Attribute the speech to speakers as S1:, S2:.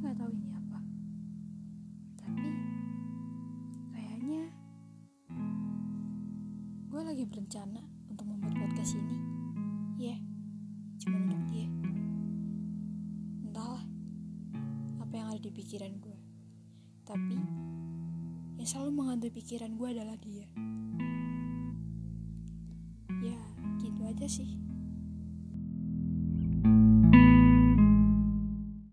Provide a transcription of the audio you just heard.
S1: nggak tahu ini apa. Tapi kayaknya gue lagi berencana untuk membuat podcast ini. Ya yeah, cuma untuk dia. Entahlah apa yang ada di pikiran gue tapi yang selalu menghantui pikiran gue adalah dia. Ya gitu aja sih.